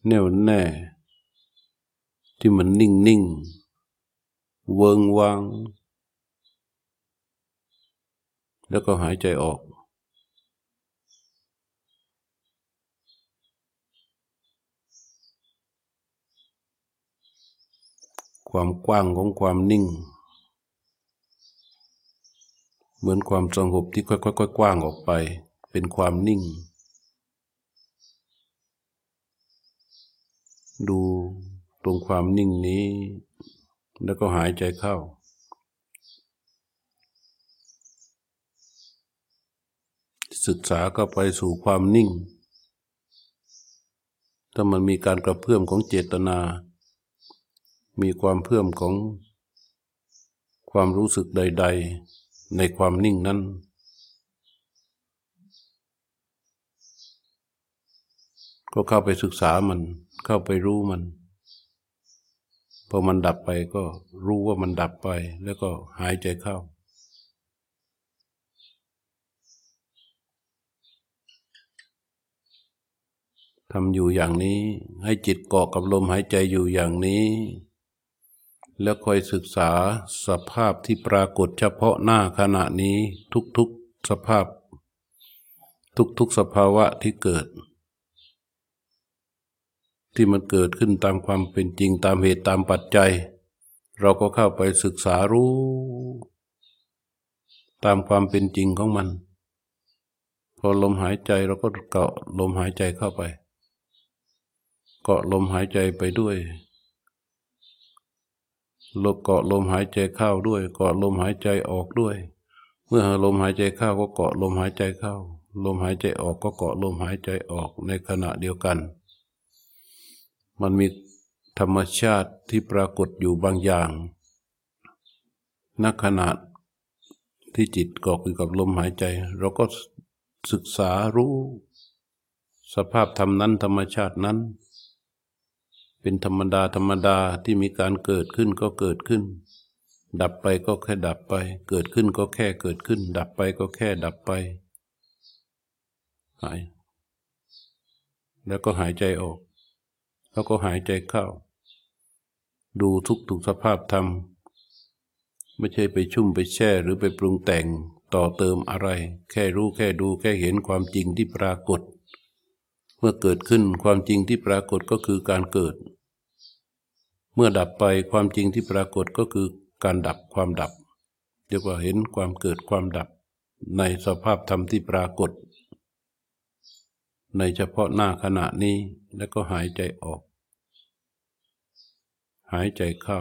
แน่วแน่ ที่มันนิ่งนิ่งเวิงวาง แล้วก็หายใจออก ความกว้างของความนิ่ง เหมือนความสงบที่ค่อยๆกว้างออกไป เป็นความนิ่ง ดูตรงความนิ่งนี้ แล้วก็หายใจเข้า ศึกษาก็ไปสู่ความนิ่ง ถ้ามันมีการกระเพื่อมของเจตนา มีความเพื่มของความรู้สึกใด ๆ ในความนิ่งนั้น ก็เข้าไปศึกษามัน เข้าไปรู้มัน พอมันดับไปก็รู้ว่ามันดับไป แล้วก็หายใจเข้า ทำอยู่อย่างนี้ ให้จิตเกาะกับลมหายใจอยู่อย่างนี้ แล้วคอยศึกษาสภาพที่ปรากฏเฉพาะหน้าขณะนี้ทุกๆสภาพ ทุกๆสภาวะที่เกิด ที่มันเกิดขึ้นตามความเป็นจริงตามเหตุตามปัจจัย เราก็เข้าไปศึกษารู้ ตามความเป็นจริงของมัน พอลมหายใจเราก็เกาะลมหายใจเข้าไป เกาะลมหายใจไปด้วย ลมเกาะลมหายใจเข้าด้วย เกาะลมหายใจออกด้วย เมื่อลมหายใจเข้าก็เกาะลมหายใจเข้า ลมหายใจออกก็เกาะลมหายใจออกในขณะเดียวกัน มันมีธรรมชาติที่ปรากฏอยู่บางอย่างนักขณะที่จิตเกาะอยู่กับลมหายใจ เราก็ศึกษารู้ สภาพธรรมนั้นธรรมชาตินั้น เป็นธรรมดาธรรมดาที่มีการเกิดขึ้นก็เกิดขึ้น ดับไปก็แค่ดับไป เกิดขึ้นก็แค่เกิดขึ้น ดับไปก็แค่ดับไป หาย แล้วก็หายใจออก แล้วก็หายใจเข้า ดูทุกทุกสภาพธรรม ไม่ใช่ไปชุ่มไปแช่หรือไปปรุงแต่งต่อเติมอะไร แค่รู้แค่ดูแค่เห็นความจริงที่ปรากฏเมื่อเกิดขึ้นความจริงที่ปรากฏก็คือการเกิด เมื่อดับไปความจริงที่ปรากฏก็คือการดับความดับ เรียกว่าเห็นความเกิดความดับ ในสภาพธรรมที่ปรากฏ ในเฉพาะหน้าขณะนี้แล้วก็หายใจออก หายใจเข้า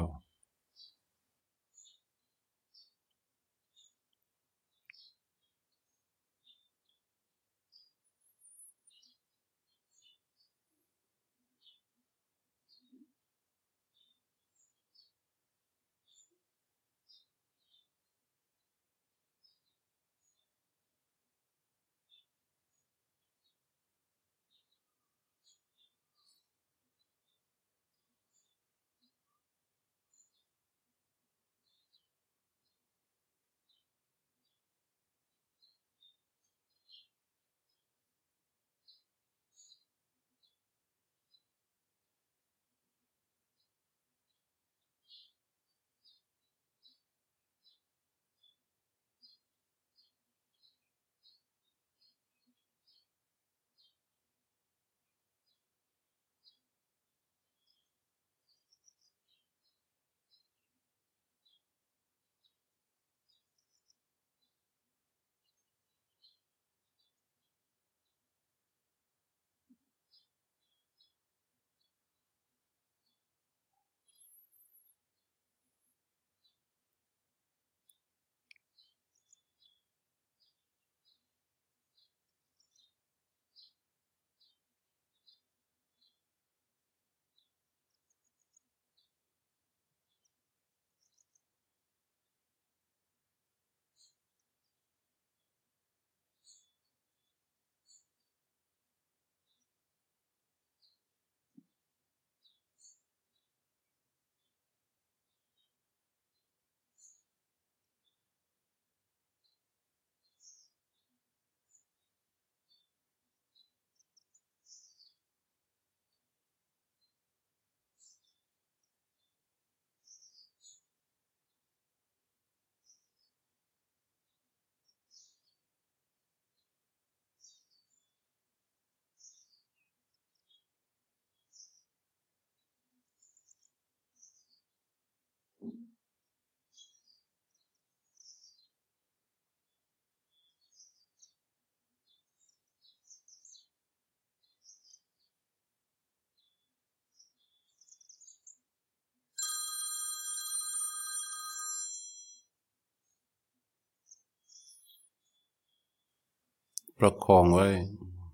ประคองไว้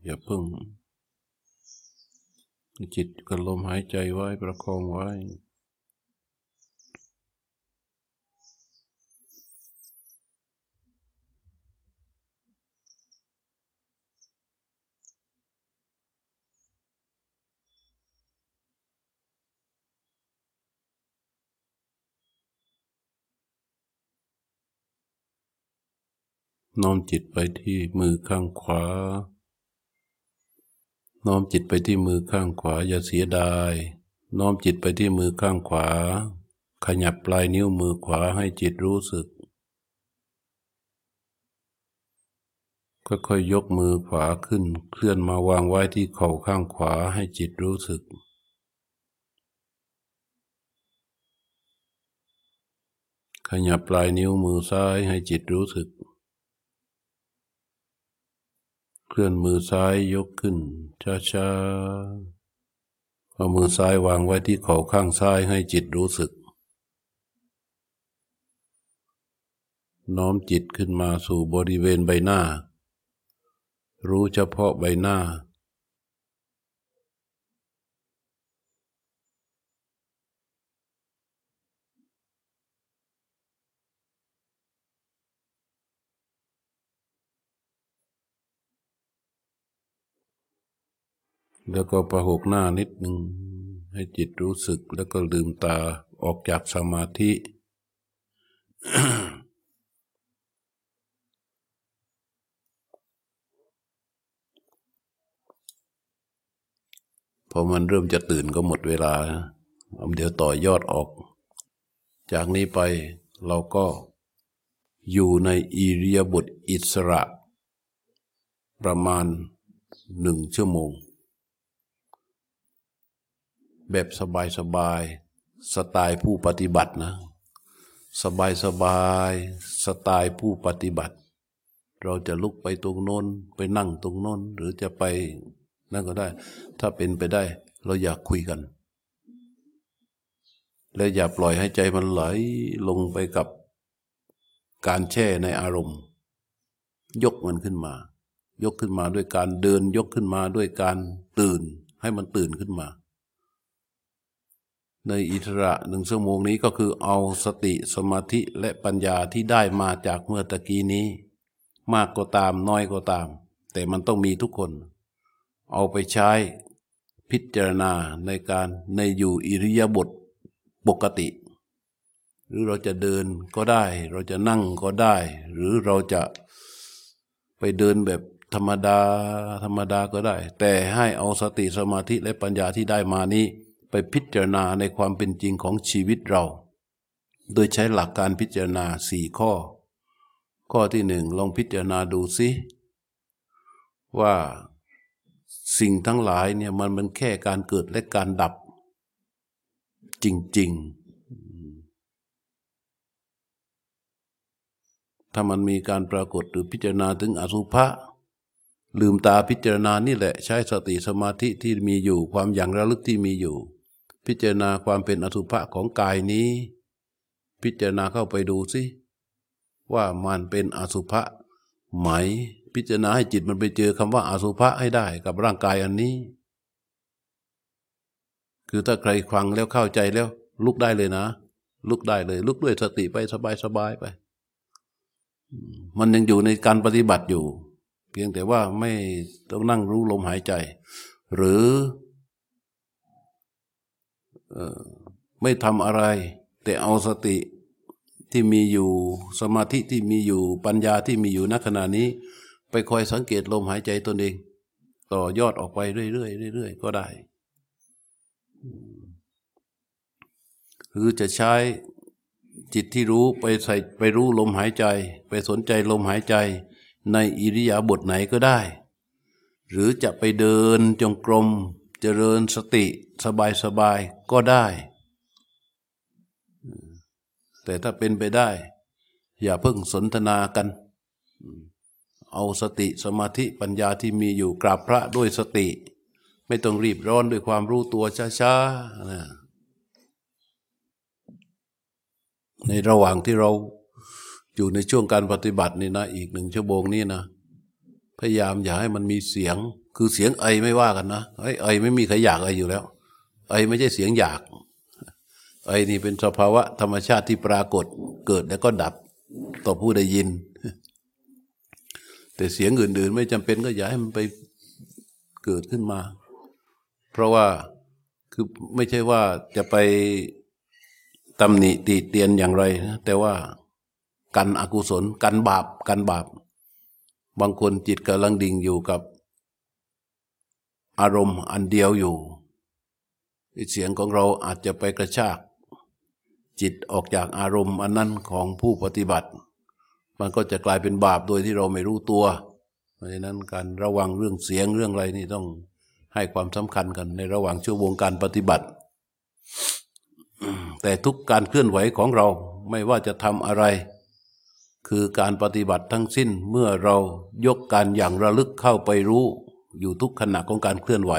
อย่าพึ่ง จิตกับลมหายใจไว้ประคองไว้ น้อมจิตไปที่มือข้างขวา น้อมจิตไปที่มือข้างขวา อย่าเสียดาย น้อมจิตไปที่มือข้างขวา ขยับปลายนิ้วมือขวาให้จิตรู้สึก ค่อยๆยกมือขวาขึ้น เคลื่อนมาวางไว้ที่เข่าข้างขวาให้จิตรู้สึกขยับปลายนิ้วมือซ้ายให้จิตรู้สึก เคลื่อนมือซ้ายยกขึ้น ช้าๆ เอามือซ้ายวางไว้ที่เข่าข้างซ้ายให้จิตรู้สึก น้อมจิตขึ้นมาสู่บริเวณใบหน้า รู้เฉพาะใบหน้า แล้วก็ประหกหน้านิดหนึ่งให้จิตรู้สึกแล้วก็ลืมตาออกจากสมาธิ พอมันเริ่มจะตื่นก็หมดเวลา เดี๋ยวต่อยอดออก จากนี้ไปเราก็อยู่ในอิริยาบถอิสระ ประมาณหนึ่งชั่วโมง แบบสบายสบายสไตล์ผู้ปฏิบัตินะ สบายสบายสไตล์ผู้ปฏิบัติ เราจะลุกไปตรงโน้นไปนั่งตรงโน้นหรือจะไปนั่นก็ได้ ถ้าเป็นไปได้ เราอยากคุยกัน และอย่าปล่อยให้ใจมันไหลลงไปกับการแช่ในอารมณ์ ยกมันขึ้นมา ยกขึ้นมาด้วยการเดิน ยกขึ้นมาด้วยการตื่นให้มันตื่นขึ้นมา ในอิทระหนึ่งชั่วโมงนี้ก็คือเอาสติสมาธิและปัญญาที่ได้มาจากเมื่อตะกี้นี้ มากก็ตามน้อยก็ตาม แต่มันต้องมีทุกคน เอาไปใช้พิจารณาในการในอยู่อิริยาบถปกติ หรือเราจะเดินก็ได้ เราจะนั่งก็ได้ หรือเราจะไปเดินแบบธรรมดาธรรมดาก็ได้ แต่ให้เอาสติสมาธิและปัญญาที่ได้มานี้ ไปพิจารณาในความเป็นจริงของชีวิตเรา โดยใช้หลักการพิจารณาสี่ข้อ ข้อที่หนึ่งลองพิจารณาดูสิว่าสิ่งทั้งหลายเนี่ยมันมันแค่การเกิดและการดับ จริง ๆ ถ้ามันมีการปรากฏหรือพิจารณาถึงอสุภะลืมตาพิจารณานี่แหละใช้สติสมาธิที่มีอยู่ความอย่างระลึกที่มีอยู่ พิจารณาความเป็นอสุภะของกายนี้ พิจารณาเข้าไปดูสิว่ามันเป็นอสุภะไหม พิจารณาให้จิตมันไปเจอคำว่าอสุภะให้ได้กับร่างกายอันนี้ คือถ้าใครฟังแล้วเข้าใจแล้ว ลุกได้เลยนะ ลุกได้เลย ลุกด้วยสติไปสบายสบายไป มันยังอยู่ในการปฏิบัติอยู่ เพียงแต่ว่าไม่ต้องนั่งรู้ลมหายใจ หรือ ไม่ทำอะไร แต่เอาสติที่มีอยู่สมาธิที่มีอยู่ปัญญาที่มีอยู่ณขณะนี้ ไปคอยสังเกตลมหายใจตนเอง ต่อยอดออกไปเรื่อยๆเรื่อยๆก็ได้ หรือจะใช้จิตที่รู้ไปใส่ไปรู้ลมหายใจ ไปสนใจลมหายใจ ในอิริยาบถไหนก็ได้ หรือจะไปเดินจงกรม เจริญสติสบายสบายก็ได้ แต่ถ้าเป็นไปได้ อย่าเพิ่งสนทนากัน เอาสติสมาธิปัญญาที่มีอยู่กราบพระด้วยสติ ไม่ต้องรีบร้อนด้วยความรู้ตัวช้าๆนะในระหว่างที่เราอยู่ในช่วงการปฏิบัตินี่นะ อีกหนึ่งชั่วโมงนี้นะ พยายามอย่าให้มันมีเสียง คือเสียงไอไม่ว่ากันนะไอไอไม่มีใครอยากไออยู่แล้ว ไอไม่ใช่เสียงอยาก ไอนี่เป็นสภาวะธรรมชาติที่ปรากฏเกิดแล้วก็ดับต่อผู้ได้ยิน แต่เสียงอื่น ๆ ไม่จำเป็นก็อย่าให้มันไปเกิดขึ้นมา เพราะว่าคือไม่ใช่ว่าจะไปตำหนิติเตียนอย่างไรนะแต่ว่ากันอกุศลกันบาปกันบาป บางคนจิตกำลังดิ่งอยู่กับ อารมณ์อันเดียวอยู่ เสียงของเราอาจจะไปกระชาก จิตออกจากอารมณ์อันนั้นของผู้ปฏิบัติ มันก็จะกลายเป็นบาปโดยที่เราไม่รู้ตัว เพราะฉะนั้นการระวังเรื่องเสียงเรื่องอะไรนี่ต้องให้ความสำคัญกันในระหว่างชั่วโมงการปฏิบัติ แต่ทุกการเคลื่อนไหวของเราไม่ว่าจะทำอะไร คือการปฏิบัติทั้งสิ้นเมื่อเรายกการอย่างระลึกเข้าไปรู้ อยู่ทุกขณะของการเคลื่อนไหว